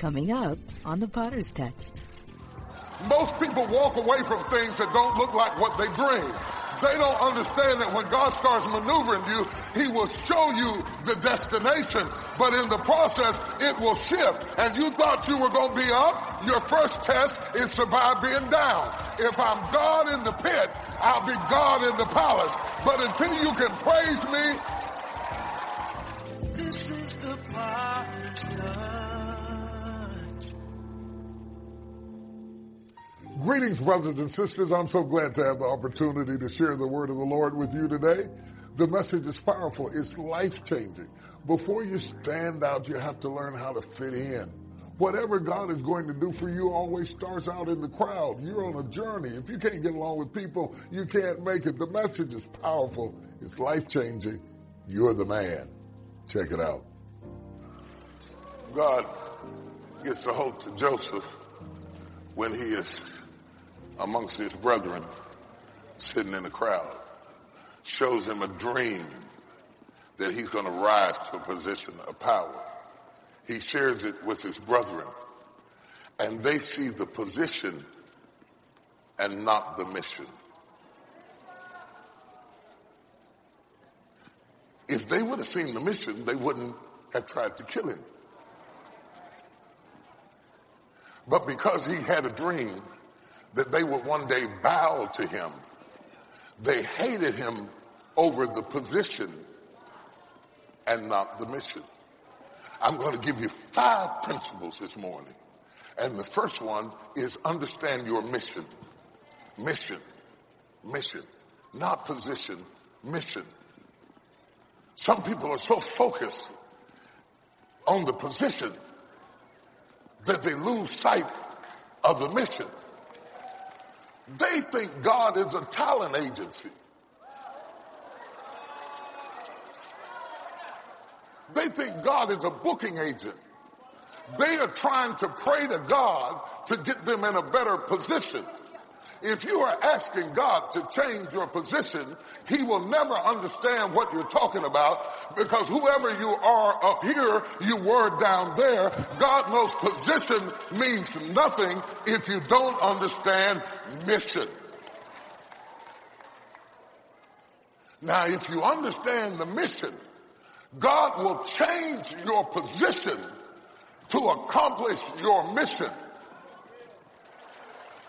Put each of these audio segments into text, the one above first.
Coming up on the Potter's Touch. Most people walk away from things that don't look like what they dreamed. They don't understand that when God starts maneuvering you, He will show you the destination. But in the process, it will shift. And you thought you were going to be up. Your first test is survive being down. If I'm God in the pit, I'll be God in the palace. But until you can praise me, Greetings, brothers and sisters. I'm so glad to have the opportunity to share the word of the Lord with you today. The message is powerful. It's life changing. Before you stand out, you have to learn how to fit in. Whatever God is going to do for you always starts out in the crowd. You're on a journey. If you can't get along with people, you can't make it. The message is powerful. It's life changing. You're the man. Check it out. God gets a hold to Joseph when he is amongst his brethren sitting in the crowd, shows him a dream that he's going to rise to a position of power. He shares it with his brethren, and they see the position and not the mission. If they would have seen the mission, they wouldn't have tried to kill him. But because he had a dream that they would one day bow to him, they hated him over the position and not the mission. I'm going to give you five principles this morning. And the first one is understand your mission. Mission. Mission. Not position. Mission. Some people are so focused on the position that they lose sight of the mission. They think God is a talent agency. They think God is a booking agent. They are trying to pray to God to get them in a better position. If you are asking God to change your position, He will never understand what you're talking about because whoever you are up here, you were down there. God knows position means nothing if you don't understand mission. Now, if you understand the mission, God will change your position to accomplish your mission.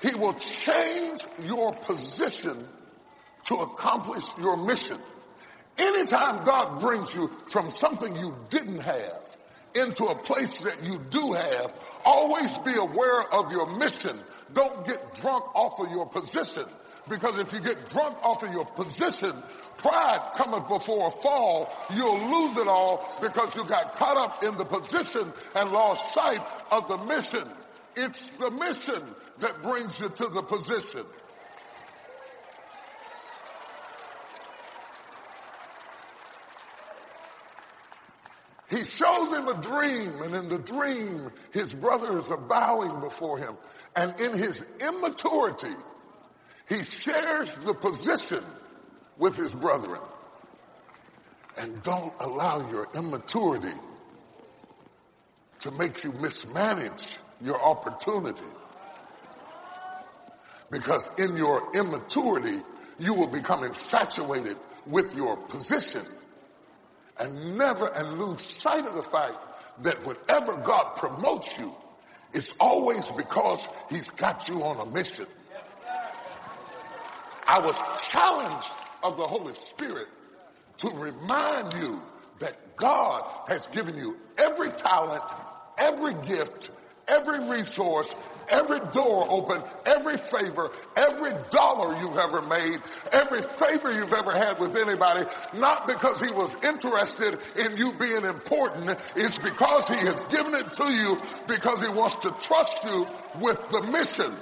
He will change your position to accomplish your mission. Anytime God brings you from something you didn't have into a place that you do have, always be aware of your mission. Don't get drunk off of your position. Because if you get drunk off of your position, pride cometh before a fall. You'll lose it all because you got caught up in the position and lost sight of the mission. It's the mission that brings you to the position. He shows him a dream, and in the dream, his brothers are bowing before him. And in his immaturity, he shares the position with his brethren. And don't allow your immaturity to make you mismanage your opportunity. Because in your immaturity, you will become infatuated with your position and never and lose sight of the fact that whenever God promotes you, it's always because he's got you on a mission. I was challenged of the Holy Spirit to remind you that God has given you every talent, every gift, every resource, every door open, every favor, every dollar you've ever made, every favor you've ever had with anybody, not because he was interested in you being important, it's because he has given it to you because he wants to trust you with the mission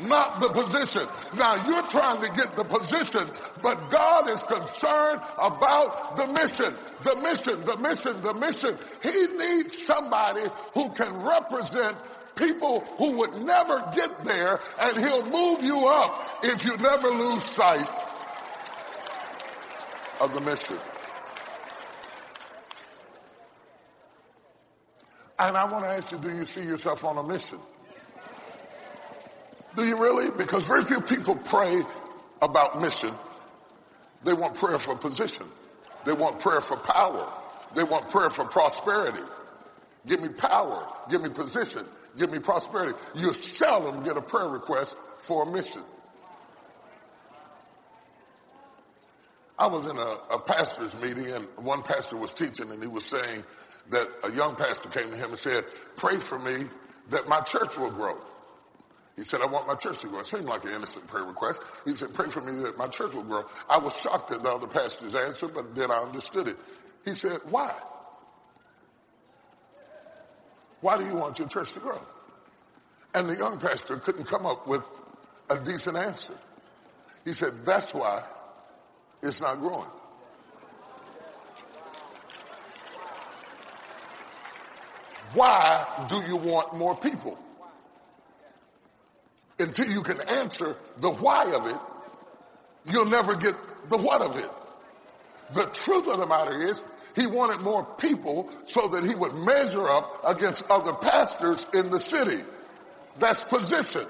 not the position. Now you're trying to get the position, but God is concerned about the mission. The mission, the mission, the mission. He needs somebody who can represent people who would never get there and he'll move you up if you never lose sight of the mission. And I want to ask you, do you see yourself on a mission? Do you really? Because very few people pray about mission. They want prayer for position. They want prayer for power. They want prayer for prosperity. Give me power. Give me position. Give me prosperity. You seldom get a prayer request for a mission. I was in a, a pastor's meeting and one pastor was teaching and he was saying that a young pastor came to him and said, pray for me that my church will grow. He said, I want my church to grow. It seemed like an innocent prayer request. He said, pray for me that my church will grow. I was shocked at the other pastor's answer, but then I understood it. He said, why? Why do you want your church to grow? And the young pastor couldn't come up with a decent answer. He said, that's why it's not growing. Why do you want more people? Until you can answer the why of it, you'll never get the what of it. The truth of the matter is, he wanted more people so that he would measure up against other pastors in the city. That's position.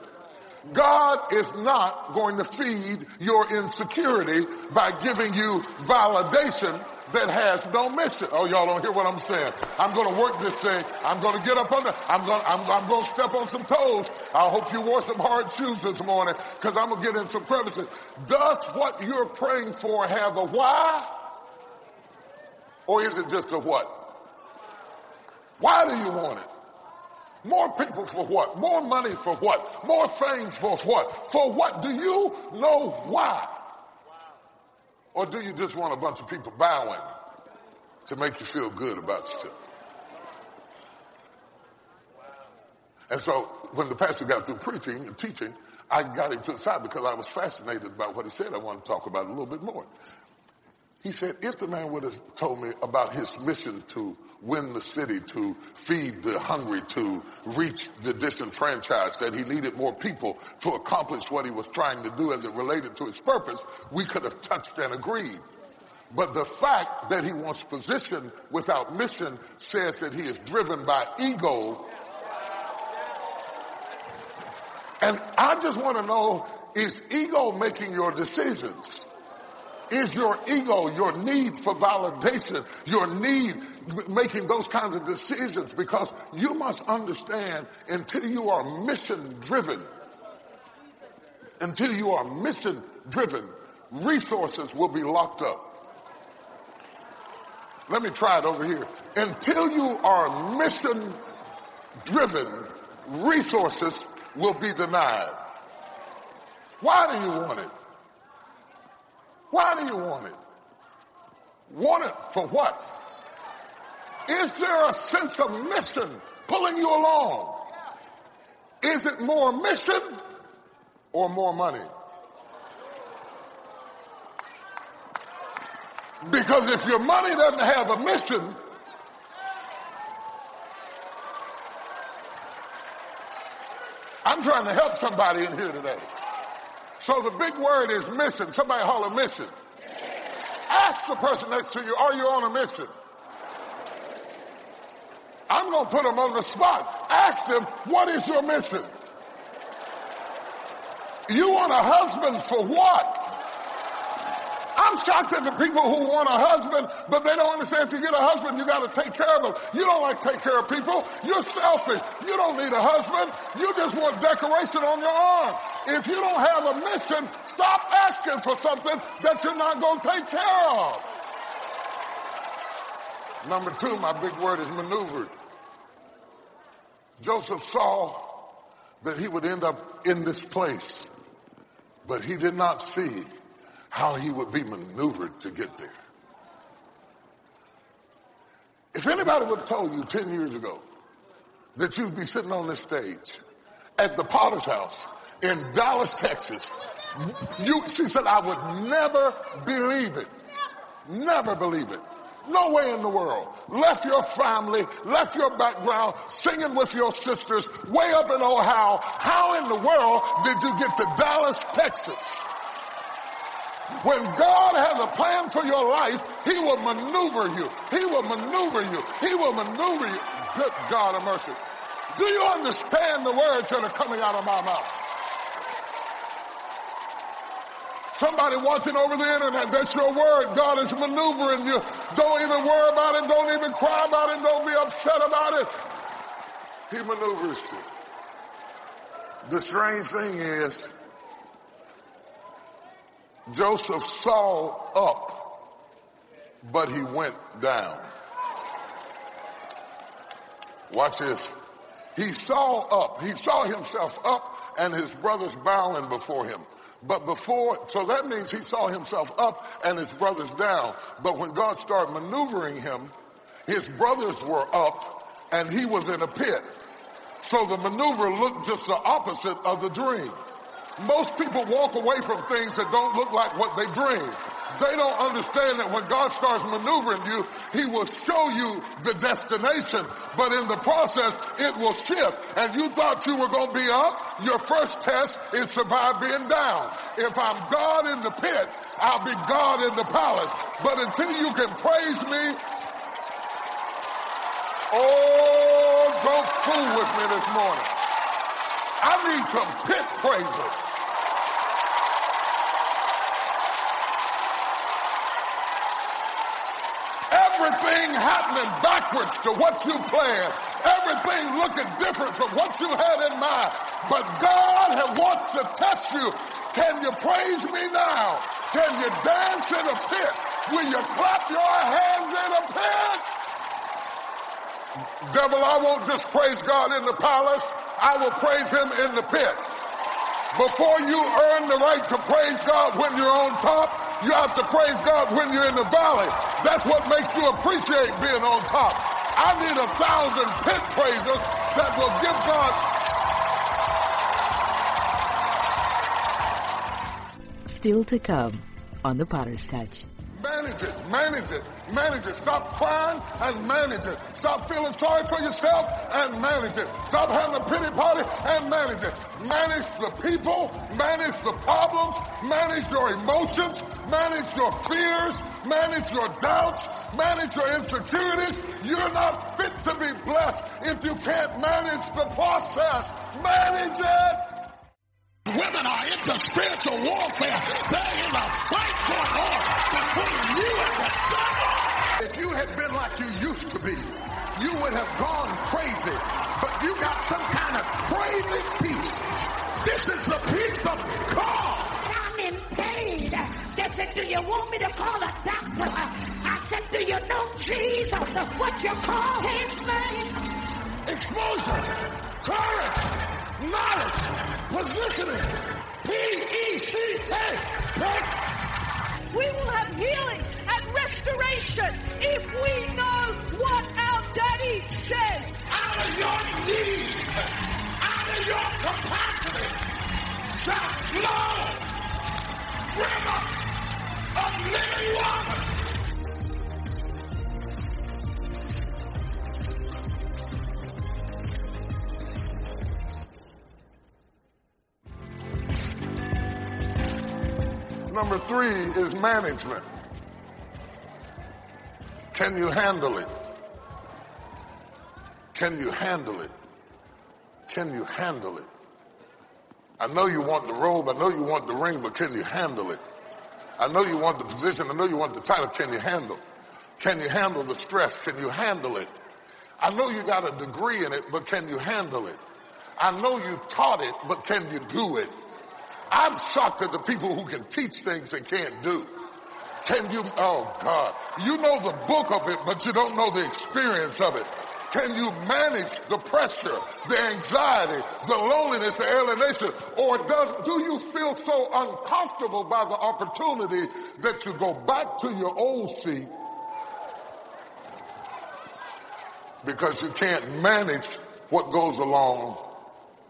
God is not going to feed your insecurity by giving you validation that has no mission. Oh, y'all don't hear what I'm saying. I'm going to work this thing. I'm going to get up under, I'm going, I'm, I'm going to step on some toes. I hope you wore some hard shoes this morning because I'm going to get in some crevices. Does what you're praying for have a why? Or is it just a what? Why do you want it? More people for what? More money for what? More fame for what? For what? Do you know why? Or do you just want a bunch of people bowing to make you feel good about yourself? And so when the pastor got through preaching and teaching, I got him to the side because I was fascinated about what he said. I wanted to talk about it a little bit more. He said, if the man would have told me about his mission to win the city, to feed the hungry, to reach the disenfranchised, that he needed more people to accomplish what he was trying to do as it related to his purpose, we could have touched and agreed. But the fact that he wants position without mission says that he is driven by ego. And I just want to know, is ego making your decisions? Is your ego, your need for validation, your need making those kinds of decisions because you must understand until you are mission driven, until you are mission driven, resources will be locked up. Let me try it over here. Until you are mission driven, resources will be denied. Why do you want it? Why do you want it? Want it for what? Is there a sense of mission pulling you along? Is it more mission or more money? Because if your money doesn't have a mission, I'm trying to help somebody in here today. So the big word is mission. Somebody holler mission. Ask the person next to you, are you on a mission? I'm going to put them on the spot. Ask them, what is your mission? You want a husband for what? I'm shocked at the people who want a husband, but they don't understand if you get a husband, you got to take care of them. You don't like take care of people. You're selfish. You don't need a husband. You just want decoration on your arm. If you don't have a mission, stop asking for something that you're not going to take care of. Number two, my big word is maneuvered. Joseph saw that he would end up in this place, but he did not see how he would be maneuvered to get there. If anybody would have told you 10 years ago that you'd be sitting on this stage at the Potter's house in Dallas, Texas, you, she said, I would never believe it. Never believe it. No way in the world. Left your family, left your background, singing with your sisters, way up in Ohio. How in the world did you get to Dallas, Texas? When God has a plan for your life, He will maneuver you. He will maneuver you. He will maneuver you. Good God of mercy. Do you understand the words that are coming out of my mouth? Somebody watching over the internet, that's your word. God is maneuvering you. Don't even worry about it. Don't even cry about it. Don't be upset about it. He maneuvers you. The strange thing is, Joseph saw up, but he went down. Watch this. He saw up. He saw himself up and his brothers bowing before him. But before, so that means he saw himself up and his brothers down. But when God started maneuvering him, his brothers were up and he was in a pit. So the maneuver looked just the opposite of the dream. Most people walk away from things that don't look like what they dreamed. They don't understand that when God starts maneuvering you, he will show you the destination. But in the process, it will shift. And you thought you were going to be up. Your first test is to survive being down. If I'm God in the pit, I'll be God in the palace. But until you can praise me, oh, don't fool with me this morning. I need some pit praisers. Everything happening backwards to what you planned. Everything looking different from what you had in mind. But God has wants to test you. Can you praise me now? Can you dance in a pit? Will you clap your hands in a pit? Devil, I won't just praise God in the palace. I will praise him in the pit. Before you earn the right to praise God when you're on top, you have to praise God when you're in the valley. That's what makes you appreciate being on top. I need a thousand pit praisers that will give God. Still to come on the Potter's Touch. Manage it, manage it, manage it. Stop crying and manage it. Stop feeling sorry for yourself and manage it. Stop having a pity party and manage it. Manage the people, manage the problems, manage your emotions, manage your fears, manage your doubts, manage your insecurities. You're not fit to be blessed if you can't manage the process. Manage it. Women are into spiritual warfare. There is a fight going on between you and the devil. If you had been like you used to be, you would have gone crazy. But you got some kind of crazy peace. This is the peace of God. I'm in pain. They said, do you want me to call a doctor? I said, do you know Jesus? What you call his name? Exposure, courage, knowledge, positioning, P-E-C-K, We will have healing and restoration if we know what our daddy says. Out of your need, out of your capacity, shall flow river Number three is management. Can you handle it? Can you handle it? Can you handle it? I know you want the robe, I know you want the ring, but can you handle it? I know you want the position, I know you want the title, can you handle? Can you handle the stress? Can you handle it? I know you got a degree in it, but can you handle it? I know you taught it, but can you do it? I'm shocked at the people who can teach things they can't do. Can you, oh God, you know the book of it, but you don't know the experience of it. Can you manage the pressure, the anxiety, the loneliness, the alienation? Or does, do you feel so uncomfortable by the opportunity that you go back to your old seat because you can't manage what goes along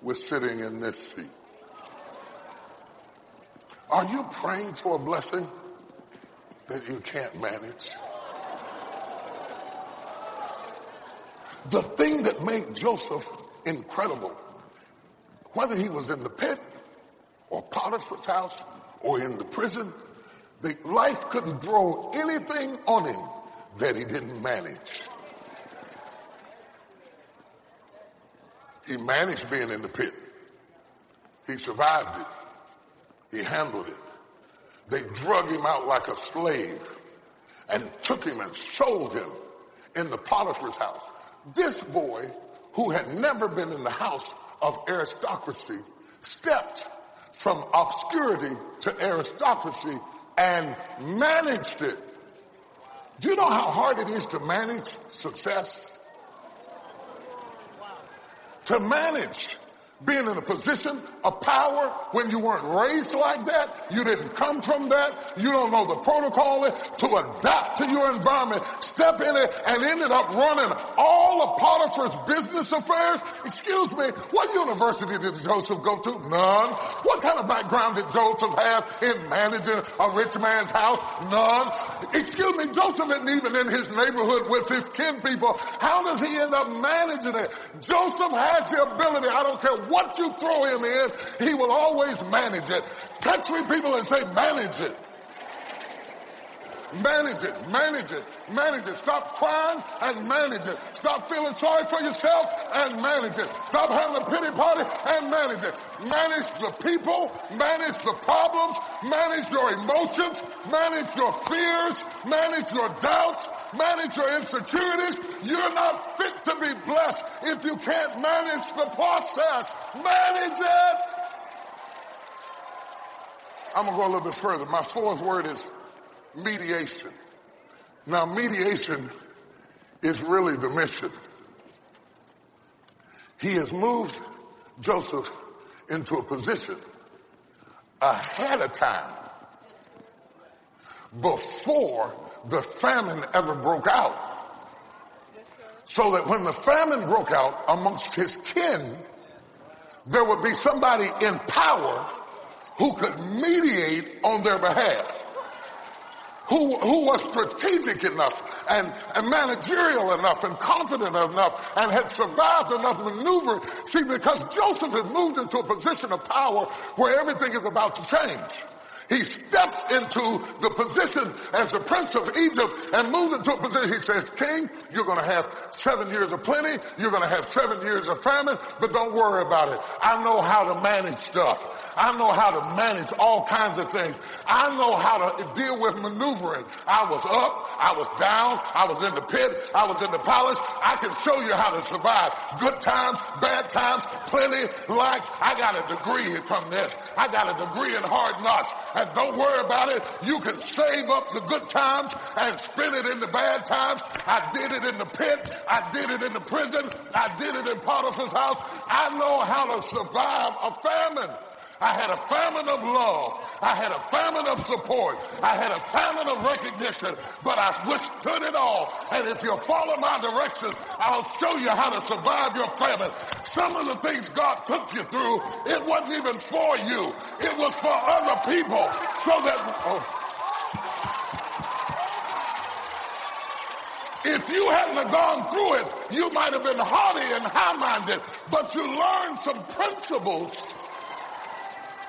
with sitting in this seat? Are you praying for a blessing that you can't manage? The thing that made Joseph incredible, whether he was in the pit or Potiphar's house or in the prison, the life couldn't throw anything on him that he didn't manage. He managed being in the pit. He survived it. He handled it. They drug him out like a slave and took him and sold him in the Potiphar's house. This boy, who had never been in the house of aristocracy, stepped from obscurity to aristocracy and managed it. Do you know how hard it is to manage success? To manage being in a position of power when you weren't raised like that, you didn't come from that, you don't know the protocol to adapt to your environment, step in it and ended up running all of Potiphar's business affairs. Excuse me, what university did Joseph go to? None. What kind of background did Joseph have in managing a rich man's house? None. Excuse me, Joseph isn't even in his neighborhood with his kin people. How does he end up managing it? Joseph has the ability, I don't care what you throw him in, he will always manage it. Touch three people and say, manage it. Manage it, manage it, manage it. Stop crying and manage it. Stop feeling sorry for yourself and manage it. Stop having a pity party and manage it. Manage the people, manage the problems, manage your emotions, manage your fears, manage your doubts, manage your insecurities. You're not fit to be blessed if you can't manage the process. Manage it. I'm going to go a little bit further. My fourth word is mediation. Now, mediation is really the mission. He has moved Joseph into a position ahead of time before the famine ever broke out. So that when the famine broke out amongst his kin, there would be somebody in power who could mediate on their behalf. Who, who was strategic enough and, and managerial enough and confident enough and had survived enough maneuver. See, because Joseph had moved into a position of power where everything is about to change. He steps into the position as the prince of Egypt and moves into a position. He says, King, you're going to have seven years of plenty. You're going to have seven years of famine, but don't worry about it. I know how to manage stuff. I know how to manage all kinds of things. I know how to deal with maneuvering. I was up. I was down. I was in the pit. I was in the palace. I can show you how to survive good times, bad times, plenty, like I got a degree from this. I got a degree in hard knocks. And don't worry about it. You can save up the good times and spend it in the bad times. I did it in the pit. I did it in the prison. I did it in Potiphar's house. I know how to survive a famine. I had a famine of love. I had a famine of support. I had a famine of recognition, but I withstood it all. And if you follow my directions, I'll show you how to survive your famine. Some of the things God took you through, it wasn't even for you. It was for other people so that, oh. If you hadn't gone through it, you might have been haughty and high-minded, but you learned some principles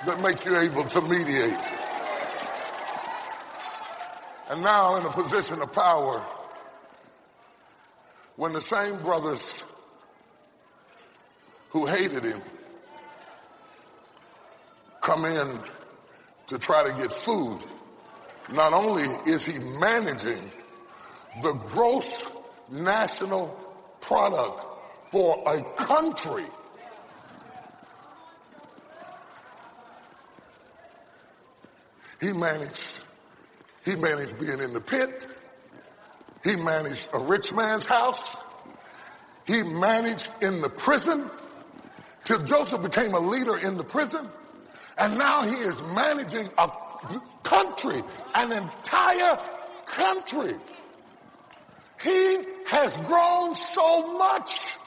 that make you able to mediate. And now in a position of power, when the same brothers who hated him come in to try to get food, not only is he managing the gross national product for a country He managed, he managed being in the pit. He managed a rich man's house. He managed in the prison till Joseph became a leader in the prison. And now he is managing a country, an entire country. He has grown so much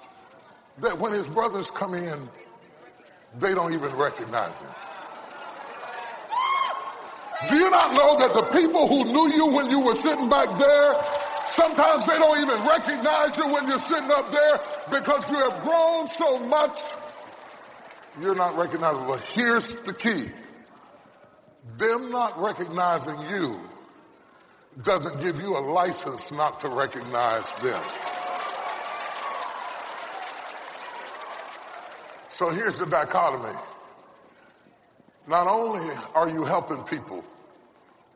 that when his brothers come in, they don't even recognize him. Do you not know that the people who knew you when you were sitting back there, sometimes they don't even recognize you when you're sitting up there because you have grown so much, you're not recognizable. Here's the key. Them not recognizing you doesn't give you a license not to recognize them. So here's the dichotomy. Not only are you helping people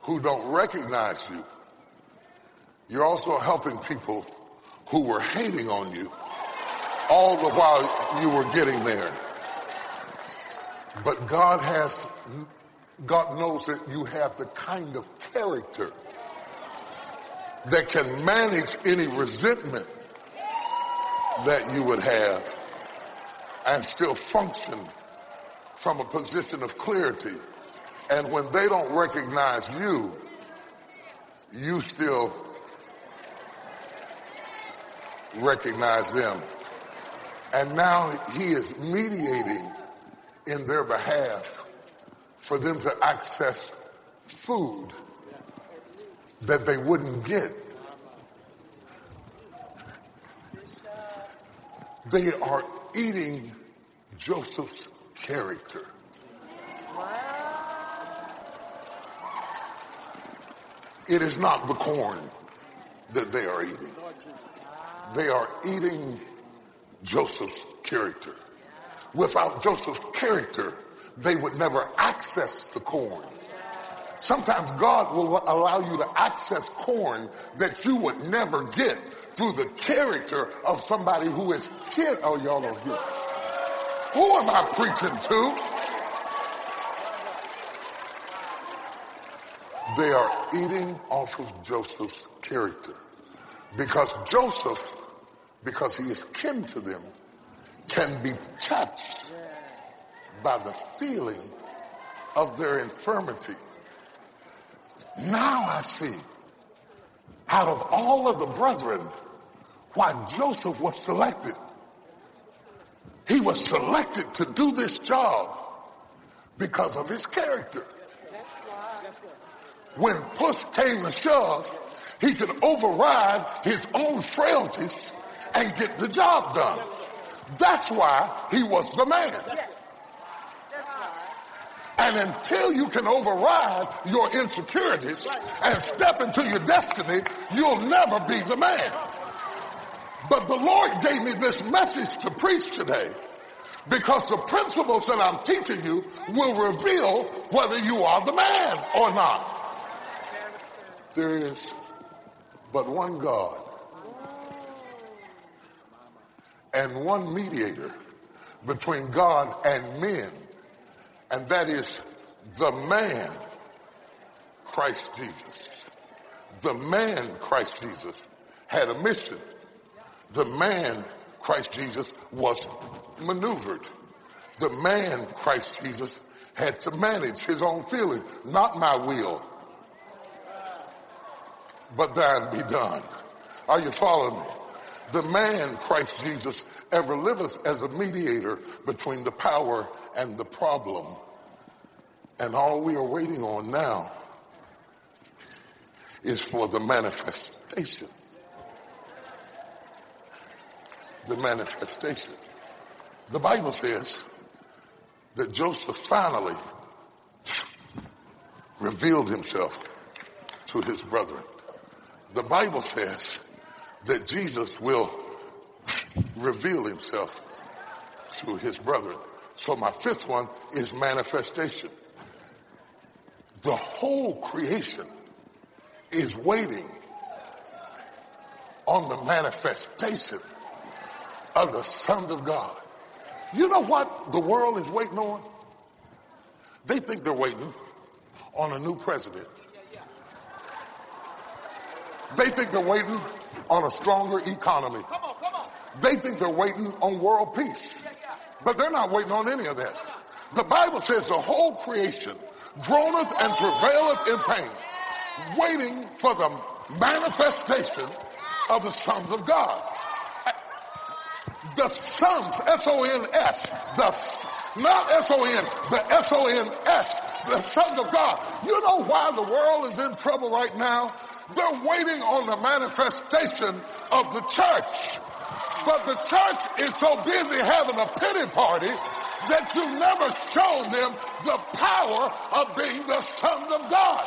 who don't recognize you, you're also helping people who were hating on you all the while you were getting there. But God has, God knows that you have the kind of character that can manage any resentment that you would have and still function from a position of clarity. And when they don't recognize you, you still recognize them. And now he is mediating in their behalf for them to access food that they wouldn't get. They are eating Joseph's character. It is not the corn that they are eating. They are eating Joseph's character. Without Joseph's character, they would never access the corn. Sometimes God will allow you to access corn that you would never get through the character of somebody who is kid. Oh, y'all don't. Who am I preaching to? They are eating off of Joseph's character because Joseph, because he is kin to them, can be touched by the feeling of their infirmity. Now I see, out of all of the brethren, why Joseph was selected. He was selected to do this job because of his character. When push came to shove, he could override his own frailties and get the job done. That's why he was the man. And until you can override your insecurities and step into your destiny, you'll never be the man. But the Lord gave me this message to preach today because the principles that I'm teaching you will reveal whether you are the man or not. There is but one God and one mediator between God and men, and that is the man, Christ Jesus. The man, Christ Jesus, had a mission. The man, Christ Jesus, was maneuvered. The man, Christ Jesus, had to manage his own feelings, not my will, but thine be done. Are you following me? The man, Christ Jesus, ever liveth as a mediator between the power and the problem. And all we are waiting on now is for the manifestation. The manifestation. The Bible says that Joseph finally revealed himself to his brethren. The Bible says that Jesus will reveal himself to his brethren. So my fifth one is manifestation. The whole creation is waiting on the manifestation of the sons of God. You know what the world is waiting on? They think they're waiting on a new president. They think they're waiting on a stronger economy. Come on, come on. They think they're waiting on world peace. But they're not waiting on any of that. The Bible says the whole creation groaneth and travaileth in pain, waiting for the manifestation of the sons of God. The sons, S-O-N-S, the, not S-O-N, the S-O-N-S, the sons of God. You know why the world is in trouble right now? They're waiting on the manifestation of the church. But the church is so busy having a pity party that you've never shown them the power of being the sons of God.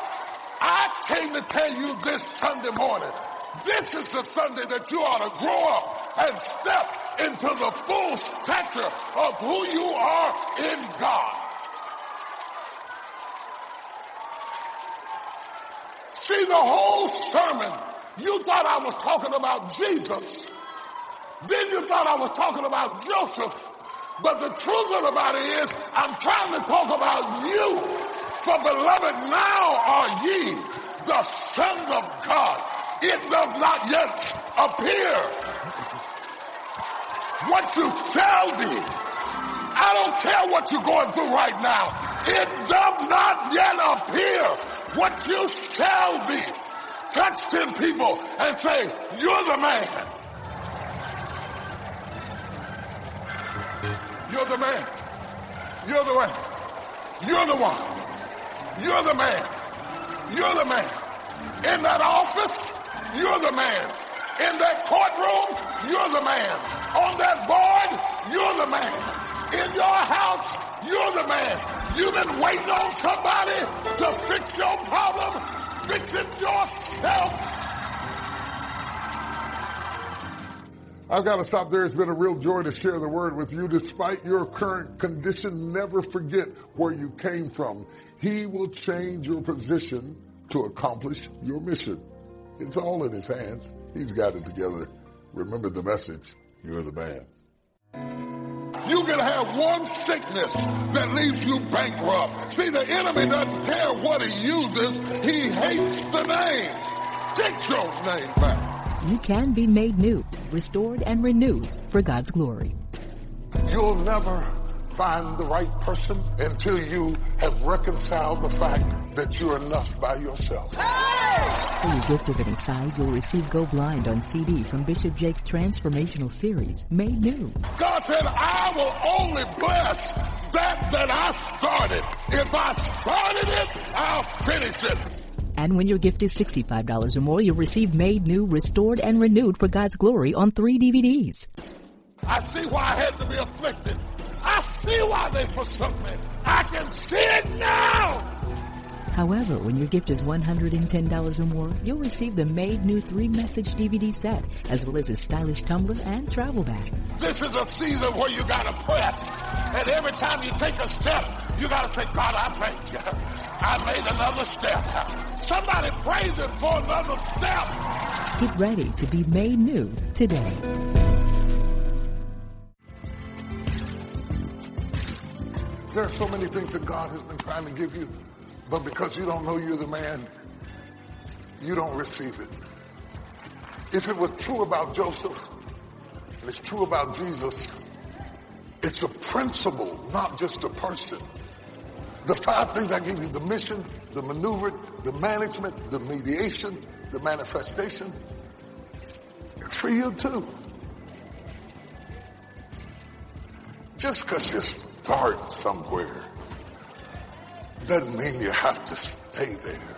I came to tell you this Sunday morning, this is the Sunday that you ought to grow up and step into the full stature of who you are in God. See, the whole sermon, you thought I was talking about Jesus. Then you thought I was talking about Joseph. But the truth of the matter is, I'm trying to talk about you. For beloved, now are ye the sons of God. It does not yet appear what you shall be. I don't care what you're going through right now. It does not yet appear what you shall be. Touch 10 people and say, you're the man. You're the man. You're the one. You're the one. You're the man. You're the man. In that office, you're the man. In that courtroom, you're the man. On that board, you're the man. In your house, you're the man. You've been waiting on somebody to fix your problem. Fix it yourself. I've got to stop there. It's been a real joy to share the word with you. Despite your current condition, never forget where you came from. He will change your position to accomplish your mission. It's all in his hands. He's got it together. Remember the message. You're the man. You can have one sickness that leaves you bankrupt. See, the enemy doesn't care what he uses. He hates the name. Get your name back you can be made new, restored, and renewed for God's glory. You'll never find the right person until you have reconciled the fact that you're enough by yourself. For your gift of any size, you'll receive Go Blind on CD from Bishop Jakes' transformational series, Made New. God said, I will only bless that that I started. If I started it, I'll finish it. And when your gift is $65 or more, you'll receive Made New, Restored, and Renewed for God's Glory on three DVDs. I see why I had to be afflicted. I see why they forsook me. I can see it now. However, when your gift is $110 or more, you'll receive the Made New three-message DVD set, as well as a stylish tumbler and travel bag. This is a season where you gotta press. And every time you take a step, you gotta say, God, I thank you. I made another step. Somebody praise him for another step. Get ready to be made new today. There are so many things that God has been trying to give you, but because you don't know you're the man, you don't receive it. If it was true about Joseph, and it's true about Jesus, it's a principle, not just a person. The five things I gave you, the mission, the maneuver, the management, the mediation, the manifestation, for you too. Just because you start somewhere doesn't mean you have to stay there.